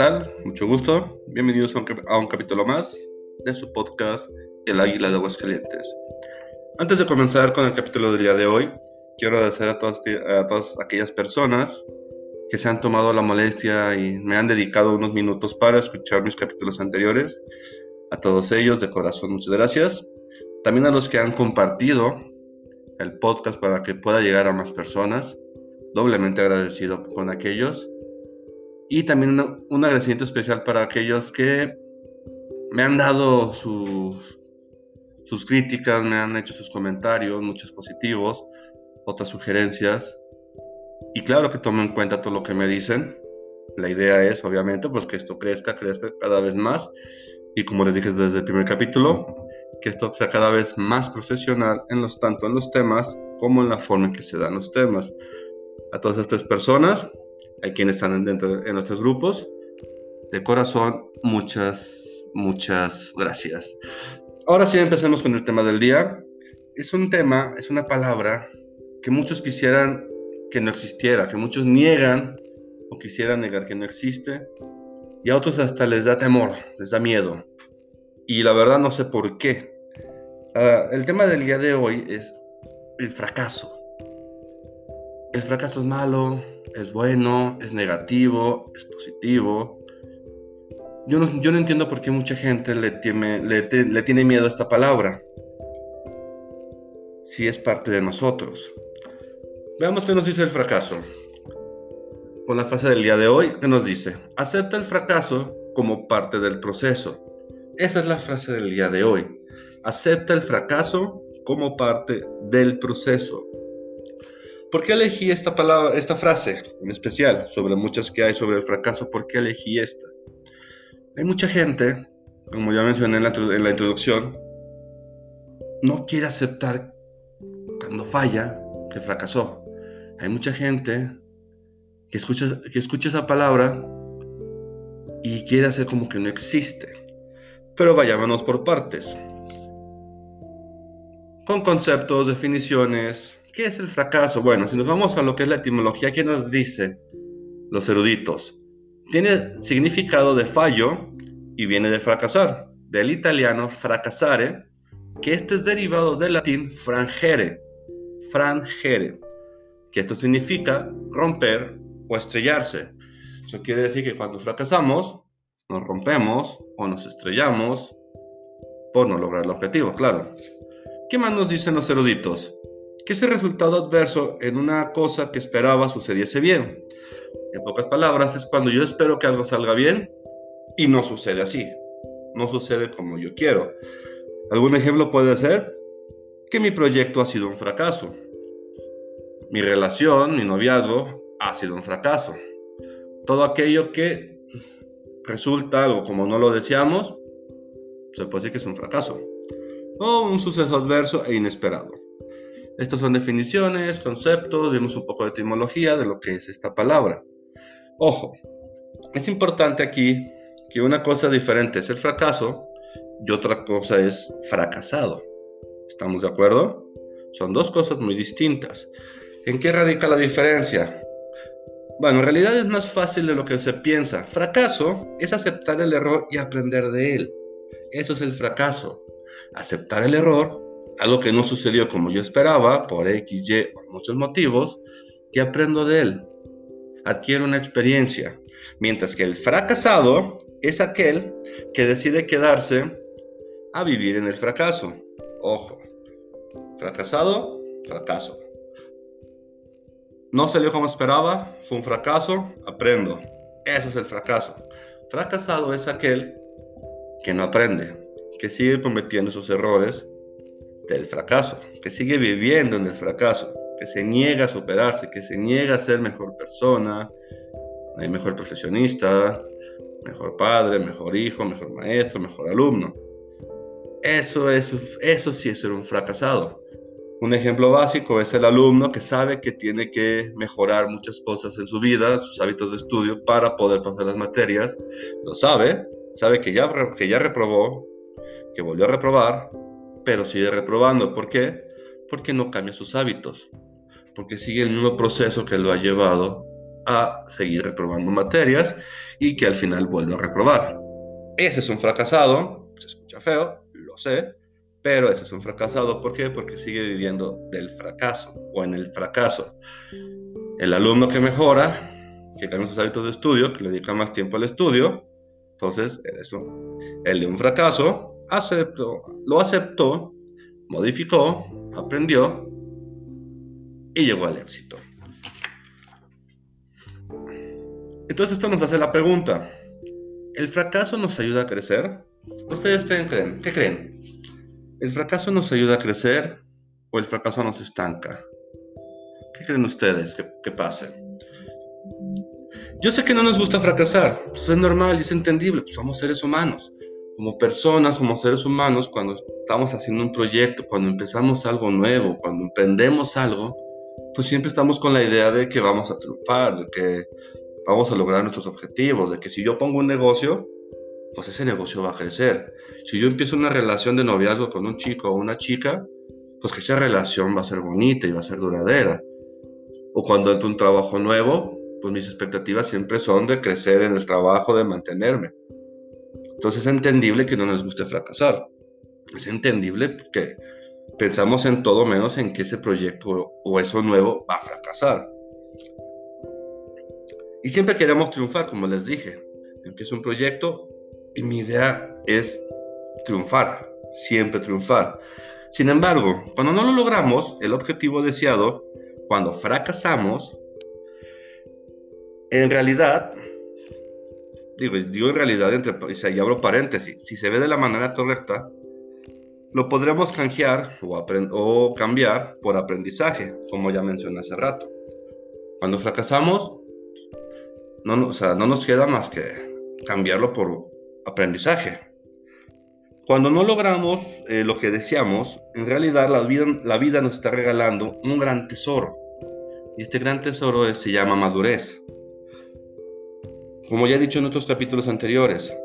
Hola, ¿qué tal? Mucho gusto. Bienvenidos a un, a un, capítulo más de su podcast El Águila de Aguascalientes. Antes de comenzar con el capítulo del día de hoy, quiero agradecer a todas, a todas aquellas personas que se han tomado la molestia y me han dedicado unos minutos para escuchar mis capítulos anteriores. A todos ellos, de corazón, muchas gracias. También a los que han compartido el podcast para que pueda llegar a más personas. Doblemente agradecido con aquellos. Y también un agradecimiento especial para aquellos que me han dado sus, sus críticas, me han hecho sus comentarios, muchos positivos, otras sugerencias. Y claro que tomo en cuenta todo lo que me dicen. La idea es, obviamente, pues que esto crezca, crezca cada vez más. Y como les dije desde el primer capítulo, que esto sea cada vez más profesional en los, tanto en los temas como en la forma en que se dan los temas. A todas estas personas hay quienes están dentro de nuestros grupos. De corazón, muchas, muchas gracias. Ahora sí, empecemos con el tema del día. Es un tema, es una palabra que muchos quisieran que no existiera, que muchos niegan o quisieran negar que no existe, y a otros hasta les da temor, les da miedo. Y la verdad no sé por qué. Uh, el tema del día de hoy es el fracaso. El fracaso es malo, es bueno, es negativo, es positivo. Yo no, yo no entiendo por qué mucha gente le tiene, le, tiene miedo a esta palabra. Si es parte de nosotros. Veamos qué nos dice el fracaso. Con la fase del día de hoy, ¿qué nos dice? Acepta el fracaso como parte del proceso. Esa es la frase del día de hoy. Acepta el fracaso como parte del proceso. ¿Por qué elegí esta palabra, esta frase en especial sobre muchas que hay sobre el fracaso? ¿Por qué elegí esta? Hay mucha gente, como ya mencioné en la, introducción, no quiere aceptar cuando falla que fracasó. Hay mucha gente que escucha, que escucha esa palabra y quiere hacer como que no existe. Pero vayámonos por partes. Con conceptos, definiciones, ¿Qué es el fracaso? Bueno, si nos vamos a lo que es la etimología, ¿qué nos dice los eruditos? Tiene significado de fallo y viene de fracasar, del italiano fracasare, que este es derivado del latín frangere, frangere, que esto significa romper o estrellarse. Eso quiere decir que cuando fracasamos, nos rompemos o nos estrellamos por no lograr el objetivo, claro. ¿Qué más nos dicen los eruditos? Que ese resultado adverso en una cosa que esperaba sucediese bien. En pocas palabras, es cuando yo espero que algo salga bien y no sucede así. No sucede como yo quiero. Algún ejemplo puede ser que mi proyecto ha sido un fracaso. Mi relación, mi noviazgo, ha sido un fracaso. Todo aquello que resulta algo como no lo deseamos, se puede decir que es un fracaso. O un suceso adverso e inesperado. Estas son definiciones, conceptos, vemos un poco de etimología de lo que es esta palabra. Ojo, es importante aquí que una cosa diferente es el fracaso y otra cosa es fracasado. ¿Estamos de acuerdo? Son dos cosas muy distintas. ¿En qué radica la diferencia? Bueno, en realidad es más fácil de lo que se piensa. Fracaso es aceptar el error y aprender de él. Eso es el fracaso. Aceptar el error algo que no sucedió como yo esperaba, por X, Y o muchos motivos, que aprendo de él. Adquiero una experiencia. Mientras que el fracasado es aquel que decide quedarse a vivir en el fracaso. Ojo, fracasado, fracaso. No salió como esperaba, fue un fracaso, aprendo. Eso es el fracaso. Fracasado es aquel que no aprende, que sigue cometiendo sus errores del fracaso, que sigue viviendo en el fracaso, que se niega a superarse, que se niega a ser mejor persona, mejor profesionista, mejor padre, mejor hijo, mejor maestro, mejor alumno. Eso, es, eso sí es ser un fracasado. Un ejemplo básico es el alumno que sabe que tiene que mejorar muchas cosas en su vida, sus hábitos de estudio, para poder pasar las materias. Lo sabe, sabe que ya, que ya reprobó, que volvió a reprobar, pero sigue reprobando. ¿Por qué? Porque no cambia sus hábitos, porque sigue el mismo proceso que lo ha llevado a seguir reprobando materias y que al final vuelve a reprobar. Ese es un fracasado, se escucha feo, lo sé, pero ese es un fracasado. ¿Por qué? Porque sigue viviendo del fracaso o en el fracaso. El alumno que mejora, que cambia sus hábitos de estudio, que le dedica más tiempo al estudio, entonces eso, el de un fracaso, aceptó, lo aceptó, modificó, aprendió y llegó al éxito. Entonces esto nos hace la pregunta, ¿el fracaso nos ayuda a crecer? ¿Ustedes creen, creen? ¿Qué creen? ¿El fracaso nos ayuda a crecer o el fracaso nos estanca? ¿Qué creen ustedes que, que pase? Yo sé que no nos gusta fracasar, pues es normal y es entendible, pues somos seres humanos. Como personas, como seres humanos, cuando estamos haciendo un proyecto, cuando empezamos algo nuevo, cuando emprendemos algo, pues siempre estamos con la idea de que vamos a triunfar, de que vamos a lograr nuestros objetivos, de que si yo pongo un negocio, pues ese negocio va a crecer. Si yo empiezo una relación de noviazgo con un chico o una chica, pues que esa relación va a ser bonita y va a ser duradera. O cuando entro un trabajo nuevo, pues mis expectativas siempre son de crecer en el trabajo, de mantenerme. Entonces es entendible que no nos guste fracasar. Es entendible que pensamos en todo menos en que ese proyecto o eso nuevo va a fracasar. Y siempre queremos triunfar, como les dije. Empiezo un proyecto y mi idea es triunfar, siempre triunfar. Sin embargo, cuando no lo logramos, el objetivo deseado, cuando fracasamos, en realidad, digo, digo en realidad, entre, y abro paréntesis, si se ve de la manera correcta, lo podremos canjear o, o cambiar por aprendizaje, como ya mencioné hace rato. Cuando fracasamos, no, no nos queda más que cambiarlo por aprendizaje. Cuando no logramos eh, lo que deseamos, en realidad la vida, la vida nos está regalando un gran tesoro. Y este gran tesoro se llama madurez. Como ya he dicho en otros capítulos anteriores,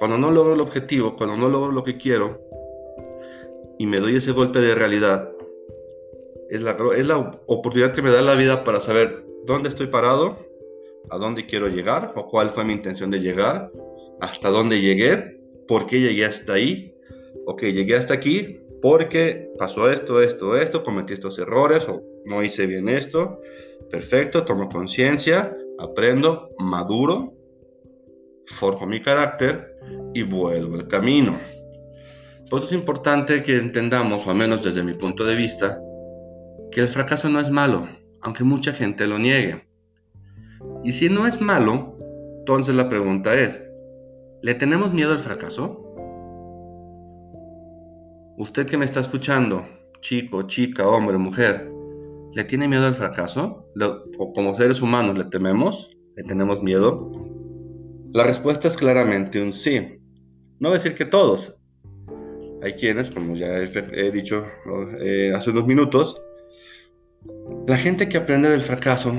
cuando no logro el objetivo, cuando no logro lo que quiero, y me doy ese golpe de realidad, es la, es la oportunidad que me da la vida para saber dónde estoy parado a dónde quiero llegar o cuál fue mi intención de llegar, hasta dónde llegué, por qué llegué hasta ahí. Ok, llegué hasta aquí porque pasó esto, esto, esto, cometí estos errores o no hice bien esto. Perfecto, tomo conciencia, aprendo, maduro, forjo mi carácter y vuelvo el camino. Por eso es importante que entendamos, o al menos desde mi punto de vista, que el fracaso no es malo, aunque mucha gente lo niegue. Y si no es malo, entonces la pregunta es, ¿le tenemos miedo al fracaso? Usted que me está escuchando, chico, chica, hombre, mujer, ¿le tiene miedo al fracaso? ¿O como seres humanos le tememos? ¿Le tenemos miedo? La respuesta es claramente un sí. No decir que todos. Hay quienes, como ya he, dicho eh, hace unos minutos, la gente que aprende del fracaso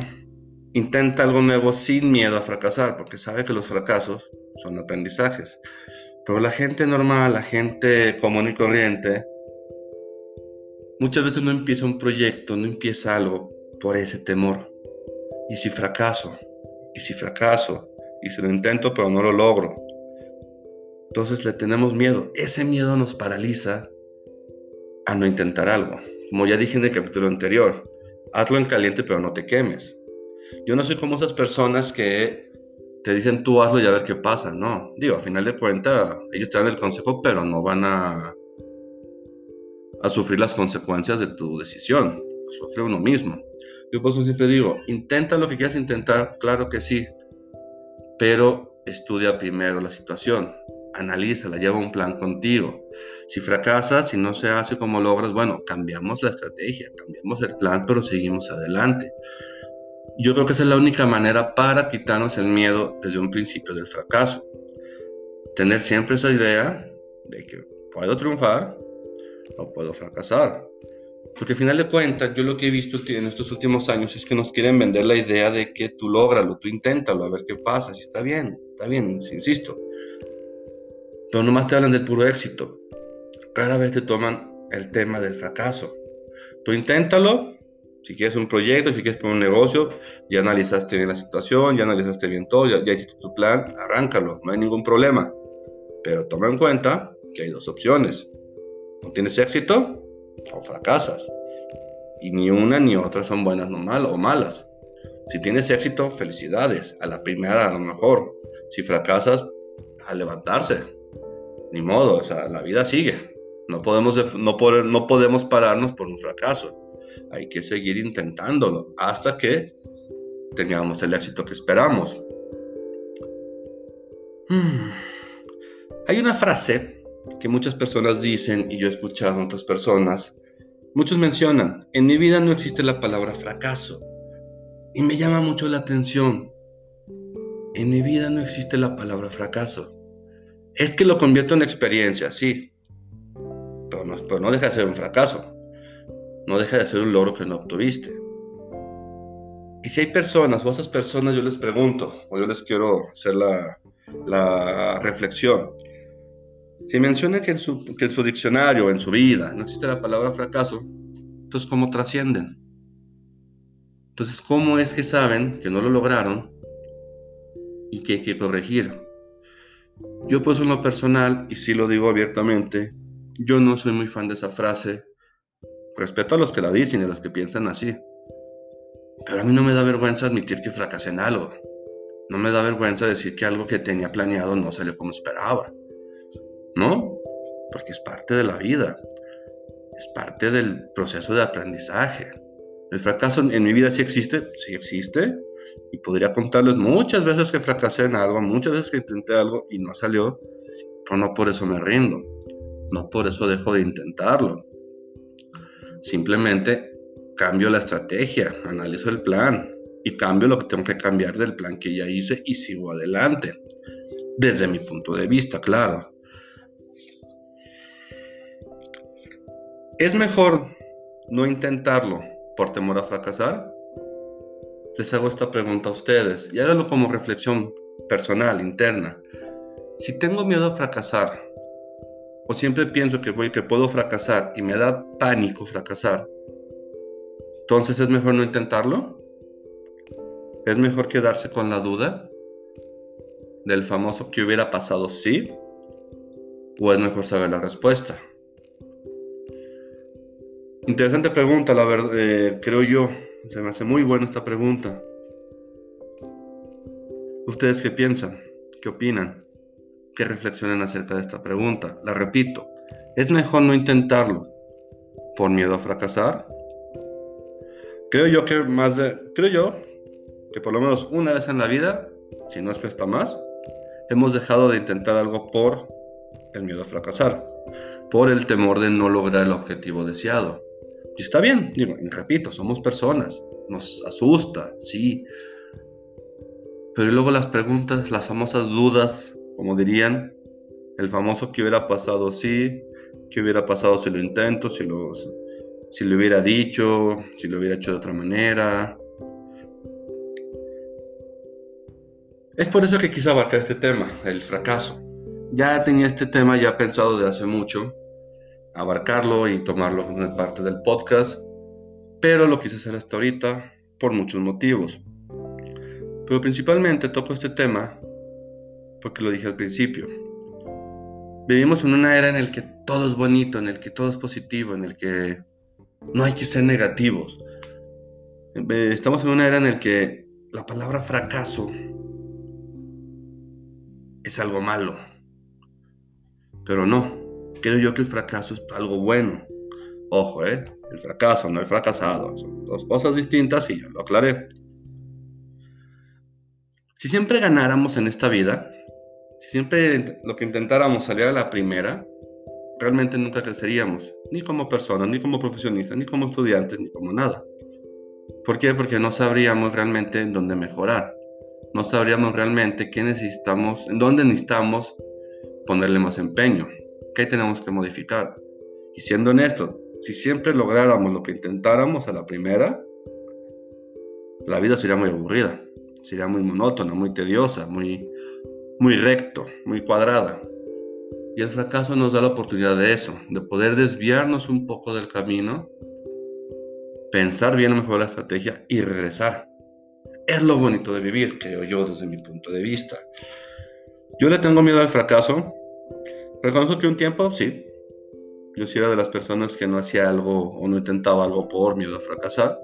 intenta algo nuevo sin miedo a fracasar, porque sabe que los fracasos son aprendizajes. Pero la gente normal, la gente común y corriente, muchas veces no empieza un proyecto, no empieza algo por ese temor. ¿Y si fracaso? ¿Y si fracaso? ¿Y si lo intento pero no lo logro? Entonces le tenemos miedo. Ese miedo nos paraliza a no intentar algo. Como ya dije en el capítulo anterior, hazlo en caliente pero no te quemes. Yo no soy como esas personas que te dicen tú hazlo y a ver qué pasa. No, digo, a final de cuentas, ellos te dan el consejo, pero no van a, a sufrir las consecuencias de tu decisión. Sufre uno mismo. Yo por eso siempre digo, intenta lo que quieras intentar, claro que sí, pero estudia primero la situación, analízala, lleva un plan contigo. Si fracasas, si no se hace como logras, bueno, cambiamos la estrategia, cambiamos el plan, pero seguimos adelante. Yo creo que esa es la única manera para quitarnos el miedo desde un principio del fracaso. Tener siempre esa idea de que puedo triunfar o puedo fracasar. Porque al final de cuentas, yo lo que he visto en estos últimos años es que nos quieren vender la idea de que tú lógralo, tú inténtalo, a ver qué pasa, si está bien, está bien, insisto. Pero nomás te hablan del puro éxito. Rara vez te toman el tema del fracaso. Tú inténtalo, Si quieres un proyecto, si quieres poner un negocio, ya analizaste bien la situación, ya analizaste bien todo, ya, ya hiciste tu plan, arráncalo, no hay ningún problema. Pero toma en cuenta que hay dos opciones. No tienes éxito o fracasas. Y ni una ni otra son buenas no mal, o malas. Si tienes éxito, felicidades. A la primera a lo mejor. Si fracasas, a levantarse. Ni modo, o sea, la vida sigue. No podemos, no, no podemos pararnos por un fracaso. Hay que seguir intentándolo hasta que tengamos el éxito que esperamos. Hmm. Hay una frase que muchas personas dicen y yo he escuchado a otras personas. Muchos mencionan, en mi vida no existe la palabra fracaso. Y me llama mucho la atención. En mi vida no existe la palabra fracaso. Es que lo convierto en experiencia, sí. Pero no, pero no deja de ser un fracaso. No deja de ser un logro que no obtuviste. Y si hay personas o esas personas yo les pregunto, o yo les quiero hacer la, la reflexión. Si menciona que en, su, que en su diccionario, en su vida, no existe la palabra fracaso, entonces ¿cómo trascienden? Entonces, ¿cómo es que saben que no lo lograron y que hay que corregir? Yo pues en lo personal, y sí lo digo abiertamente, yo no soy muy fan de esa frase. Respeto a los que la dicen y a los que piensan así. Pero a mí no me da vergüenza admitir que fracasé en algo. No me da vergüenza decir que algo que tenía planeado no salió como esperaba. ¿No? Porque es parte de la vida. Es parte del proceso de aprendizaje. El fracaso en mi vida sí existe, sí existe. Y podría contarles muchas veces que fracasé en algo, muchas veces que intenté algo y no salió, pero no por eso me rindo. No por eso dejo de intentarlo. Simplemente cambio la estrategia, analizo el plan y cambio lo que tengo que cambiar del plan que ya hice y sigo adelante. Desde mi punto de vista, claro. Es mejor no intentarlo por temor a fracasar? Les hago esta pregunta a ustedes y háganlo como reflexión personal, interna. Si tengo miedo a fracasar, o siempre pienso que, voy, que puedo fracasar y me da pánico fracasar, entonces es mejor no intentarlo. Es mejor quedarse con la duda del famoso que hubiera pasado sí, o es mejor saber la respuesta. Interesante pregunta, la verdad, eh, creo yo. Se me hace muy buena esta pregunta. ¿Ustedes qué piensan? ¿Qué opinan? ¿Qué reflexionen acerca de esta pregunta? La repito, ¿es mejor no intentarlo por miedo a fracasar? Creo yo que más de, creo yo que por lo menos una vez en la vida, si no es que está más, hemos dejado de intentar algo por el miedo a fracasar, por el temor de no lograr el objetivo deseado. Y está bien, digo, repito, somos personas, nos asusta, sí. Pero luego las preguntas, las famosas dudas, como dirían, el famoso que hubiera pasado sí, qué hubiera pasado si lo intento, si lo, si lo hubiera dicho, si lo hubiera hecho de otra manera. Es por eso que quise abarcar este tema, el fracaso. Ya tenía este tema ya pensado de hace mucho, abarcarlo y tomarlo como parte del podcast, pero lo quise hacer hasta ahorita por muchos motivos. Pero principalmente toco este tema porque lo dije al principio. Vivimos en una era en la que todo es bonito, en el que todo es positivo, en el que no hay que ser negativos. Estamos en una era en la que la palabra fracaso es algo malo. Pero no, creo yo que el fracaso es algo bueno. Ojo, ¿eh? El fracaso, no el fracasado. Son dos cosas distintas y ya lo aclaré. Si siempre ganáramos en esta vida, si siempre lo que intentáramos salir a la primera, realmente nunca creceríamos, ni como personas, ni como profesionistas, ni como estudiantes, ni como nada. ¿Por qué? Porque no sabríamos realmente en dónde mejorar. No sabríamos realmente qué necesitamos, en dónde necesitamos ponerle más empeño. ¿Qué tenemos que modificar? Y siendo honesto, si siempre lográramos lo que intentáramos a la primera, la vida sería muy aburrida, sería muy monótona, muy tediosa, muy, muy recto, muy cuadrada. Y el fracaso nos da la oportunidad de eso, de poder desviarnos un poco del camino, pensar bien mejor la estrategia y regresar. Es lo bonito de vivir, creo yo, desde mi punto de vista. Yo le tengo miedo al fracaso. Reconozco que un tiempo, sí. Yo sí era de las personas que no hacía algo o no intentaba algo por miedo a fracasar,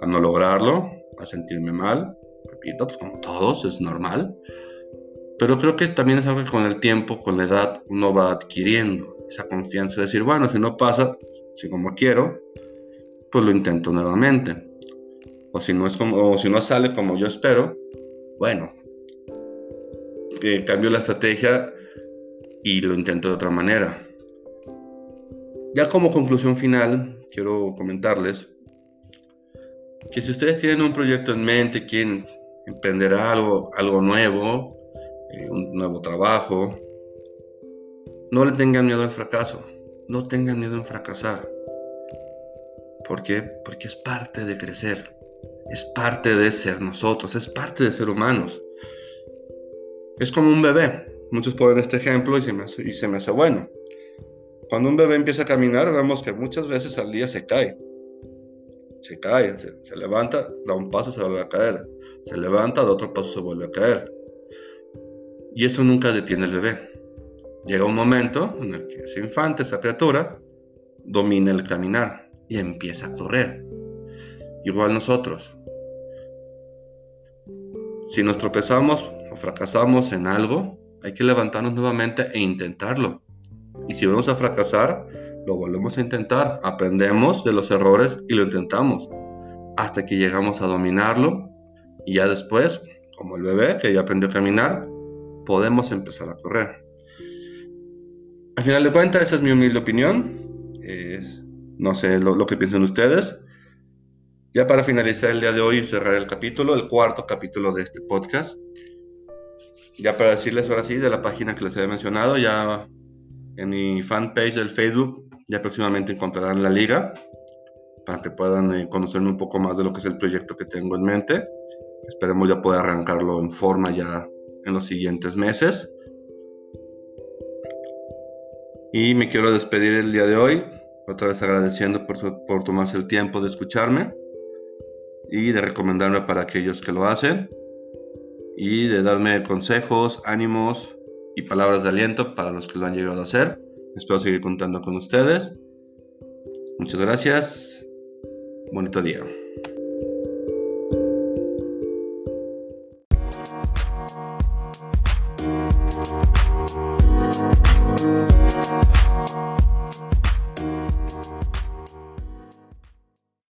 a no lograrlo, a sentirme mal. Repito, pues como todos, es normal. Pero creo que también es algo que con el tiempo, con la edad, uno va adquiriendo esa confianza de decir, bueno, si no pasa, si como quiero, pues lo intento nuevamente. O si no, es como, o si no sale como yo espero, bueno, que cambio la estrategia y lo intento de otra manera. Ya como conclusión final, quiero comentarles que si ustedes tienen un proyecto en mente, quieren emprender algo, algo nuevo, eh, un nuevo trabajo. No le tengan miedo al fracaso, no tengan miedo en fracasar. ¿Por qué? Porque es parte de crecer, es parte de ser nosotros, es parte de ser humanos. Es como un bebé. Muchos ponen este ejemplo y se me hace, y se me hace bueno. Cuando un bebé empieza a caminar, vemos que muchas veces al día se cae. Se cae, se, se levanta, da un paso, se vuelve a caer. Se levanta, da otro paso, se vuelve a caer. Y eso nunca detiene al bebé. Llega un momento en el que ese infante, esa criatura, domina el caminar y empieza a correr. Igual nosotros. Si nos tropezamos o fracasamos en algo, hay que levantarnos nuevamente e intentarlo. Y si vamos a fracasar, lo volvemos a intentar. Aprendemos de los errores y lo intentamos. Hasta que llegamos a dominarlo. Y ya después, como el bebé que ya aprendió a caminar, podemos empezar a correr. Al final de cuentas, esa es mi humilde opinión. no sé lo, que piensan ustedes. Ya para finalizar el día de hoy y cerrar el capítulo, el cuarto capítulo de este podcast. Ya para decirles ahora sí de la página que les había mencionado, ya en mi fanpage del Facebook, ya próximamente encontrarán la liga para que puedan eh, conocerme un poco más de lo que es el proyecto que tengo en mente. Esperemos ya poder arrancarlo en forma ya en los siguientes meses. Y me quiero despedir el día de hoy, otra vez agradeciendo por, por tomarse el tiempo de escucharme y de recomendarme para aquellos que lo hacen y de darme consejos, ánimos y palabras de aliento para los que lo han llegado a hacer. Espero seguir contando con ustedes. Muchas gracias. Bonito día.